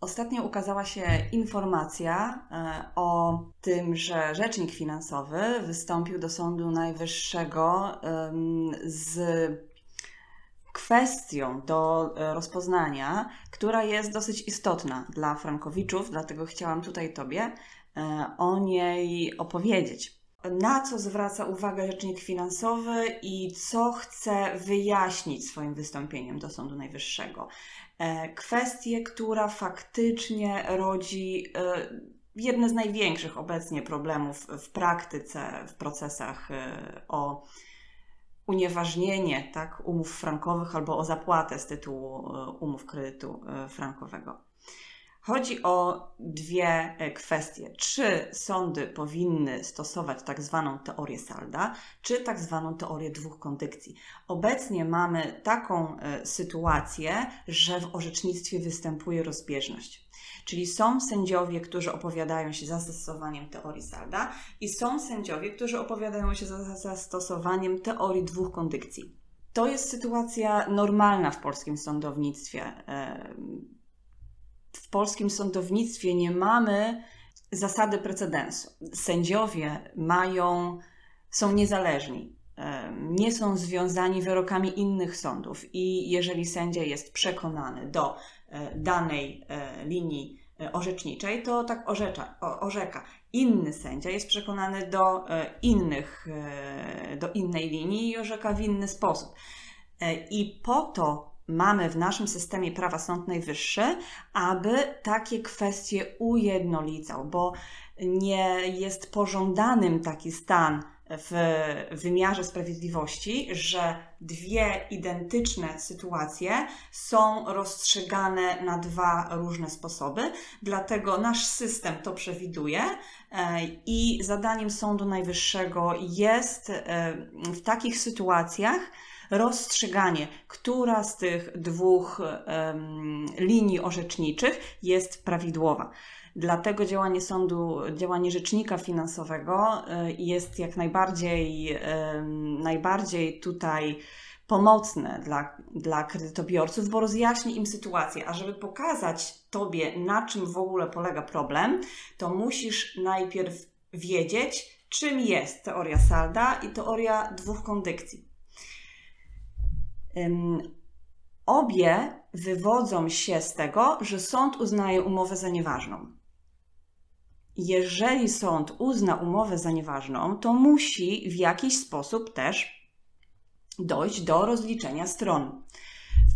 Ostatnio ukazała się informacja e, o tym, że rzecznik finansowy wystąpił do Sądu Najwyższego z kwestią do e, rozpoznania, która jest dosyć istotna dla Frankowiczów, dlatego chciałam tutaj Tobie e, o niej opowiedzieć. Na co zwraca uwagę rzecznik finansowy i co chce wyjaśnić swoim wystąpieniem do Sądu Najwyższego? E, kwestię, która faktycznie rodzi jedne z największych obecnie problemów w praktyce, w procesach o unieważnienie tak, umów frankowych albo o zapłatę z tytułu e, umów kredytu e, frankowego. Chodzi o dwie e, kwestie. Czy sądy powinny stosować tak zwaną teorię salda, czy tak zwaną teorię dwóch kondycji? Obecnie mamy taką sytuację, że w orzecznictwie występuje rozbieżność. Czyli są sędziowie, którzy opowiadają się za zastosowaniem teorii Salda i są sędziowie, którzy opowiadają się za zastosowaniem teorii dwóch kondykcji. To jest sytuacja normalna w polskim sądownictwie. W polskim sądownictwie nie mamy zasady precedensu. Sędziowie mają, są niezależni, nie są związani wyrokami innych sądów i jeżeli sędzia jest przekonany do e, danej e, linii E, orzeczniczej, to tak orzecza, orzeka. Inny sędzia jest przekonany do innych, do innej linii i orzeka w inny sposób. I po to mamy w naszym systemie prawa Sąd Najwyższy, aby takie kwestie ujednolicał, bo nie jest pożądanym taki stan w wymiarze sprawiedliwości, że dwie identyczne sytuacje są rozstrzygane na dwa różne sposoby. Dlatego nasz system to przewiduje e, i zadaniem Sądu Najwyższego jest e, w takich sytuacjach rozstrzyganie, która z tych dwóch linii orzeczniczych jest prawidłowa. Dlatego działanie sądu, działanie rzecznika finansowego y, jest jak najbardziej, najbardziej tutaj pomocne dla, dla kredytobiorców, bo rozjaśni im sytuację. A żeby pokazać Tobie, na czym w ogóle polega problem, to musisz najpierw wiedzieć, czym jest teoria Salda i teoria dwóch kondykcji. Obie wywodzą się z tego, że sąd uznaje umowę za nieważną jeżeli sąd uzna umowę za nieważną, to musi w jakiś sposób też dojść do rozliczenia stron.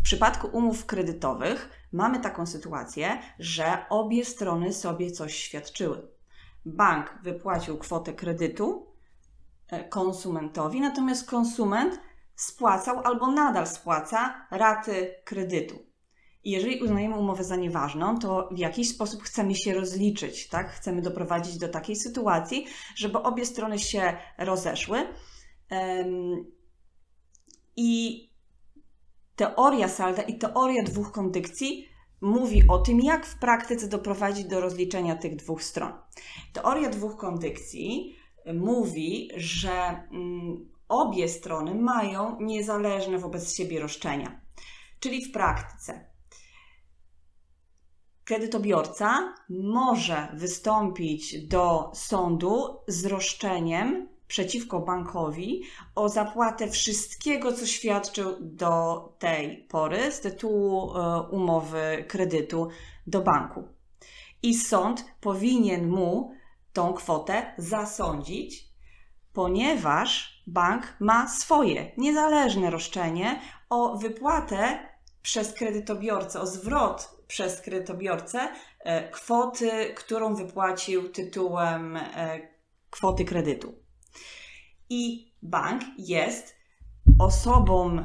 W przypadku umów kredytowych mamy taką sytuację, że obie strony sobie coś świadczyły. Bank wypłacił kwotę kredytu e, konsumentowi, natomiast konsument spłacał albo nadal spłaca raty kredytu. I jeżeli uznajemy umowę za nieważną, to w jakiś sposób chcemy się rozliczyć, tak? Chcemy doprowadzić do takiej sytuacji, żeby obie strony się rozeszły. I teoria salda i teoria dwóch kondykcji mówi o tym, jak w praktyce doprowadzić do rozliczenia tych dwóch stron. Teoria dwóch kondykcji mówi, że mm, obie strony mają niezależne wobec siebie roszczenia. Czyli w praktyce kredytobiorca może wystąpić do sądu z roszczeniem przeciwko bankowi o zapłatę wszystkiego, co świadczył do tej pory z tytułu e, umowy kredytu do banku. I sąd powinien mu tą kwotę zasądzić, ponieważ bank ma swoje niezależne roszczenie o wypłatę przez kredytobiorcę, o zwrot przez kredytobiorcę e, kwoty, którą wypłacił tytułem e, kwoty kredytu. I bank jest osobą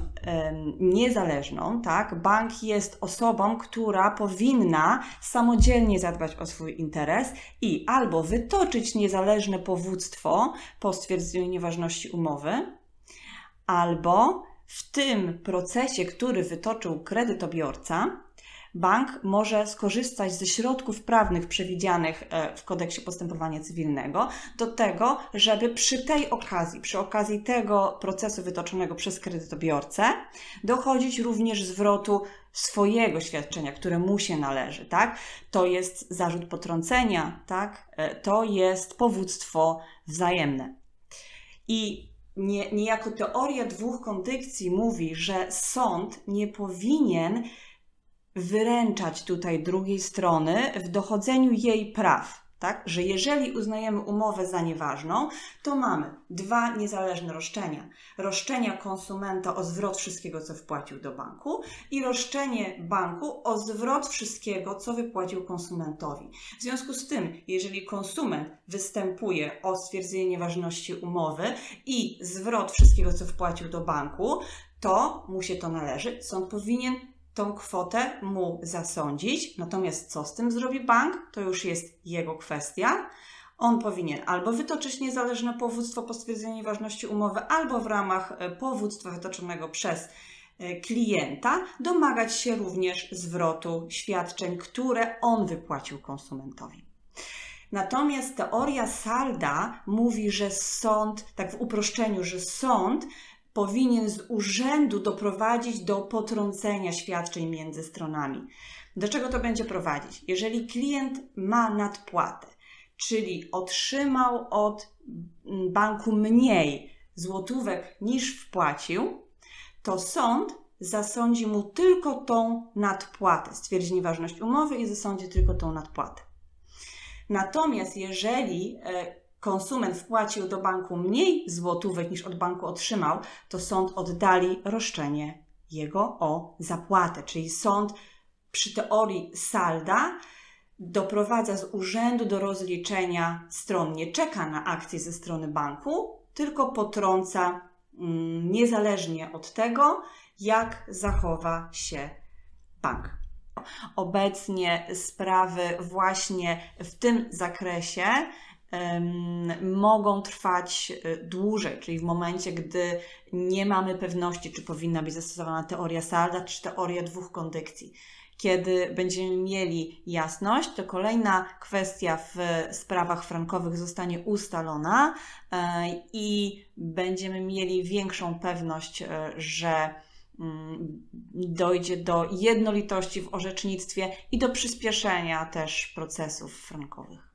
niezależną, tak? Bank jest osobą, która powinna samodzielnie zadbać o swój interes i albo wytoczyć niezależne powództwo po stwierdzeniu nieważności umowy, albo w tym procesie, który wytoczył kredytobiorca, bank może skorzystać ze środków prawnych przewidzianych e, w kodeksie postępowania cywilnego do tego, żeby przy tej okazji, przy okazji tego procesu wytoczonego przez kredytobiorcę, dochodzić również zwrotu swojego świadczenia, które mu się należy, tak? To jest zarzut potrącenia, tak? E, to jest powództwo wzajemne. I nie, niejako teoria dwóch kondycji mówi, że sąd nie powinien wyręczać tutaj drugiej strony w dochodzeniu jej praw tak? że jeżeli uznajemy umowę za nieważną, to mamy dwa niezależne roszczenia. Roszczenia konsumenta o zwrot wszystkiego, co wpłacił do banku i roszczenie banku o zwrot wszystkiego, co wypłacił konsumentowi. W związku z tym, jeżeli konsument występuje o stwierdzenie nieważności umowy i zwrot wszystkiego, co wpłacił do banku, to mu się to należy. Sąd powinien tą kwotę mu zasądzić. Natomiast co z tym zrobi bank, to już jest jego kwestia. On powinien albo wytoczyć niezależne powództwo po stwierdzeniu nieważności umowy, albo w ramach e, powództwa wytoczonego przez e, klienta domagać się również zwrotu świadczeń, które on wypłacił konsumentowi. Natomiast teoria salda mówi, że sąd, tak w uproszczeniu, że sąd powinien z urzędu doprowadzić do potrącenia świadczeń między stronami. Do czego to będzie prowadzić? Jeżeli klient ma nadpłatę, czyli otrzymał od banku mniej złotówek niż wpłacił, to sąd zasądzi mu tylko tą nadpłatę, stwierdzi nieważność umowy i zasądzi tylko tą nadpłatę. Natomiast jeżeli e, konsument wpłacił do banku mniej złotówek niż od banku otrzymał, to sąd oddali roszczenie jego o zapłatę. Czyli sąd przy teorii salda doprowadza z urzędu do rozliczenia stron. Nie czeka na akcję ze strony banku, tylko potrąca mm, niezależnie od tego, jak zachowa się bank. Obecnie sprawy właśnie w tym zakresie mogą trwać e, dłużej, czyli w momencie, gdy nie mamy pewności, czy powinna być zastosowana teoria salda, czy teoria dwóch kondykcji. Kiedy będziemy mieli jasność, to kolejna kwestia w sprawach frankowych zostanie ustalona e, i będziemy mieli większą pewność, e, że mm, dojdzie do jednolitości w orzecznictwie i do przyspieszenia też procesów frankowych.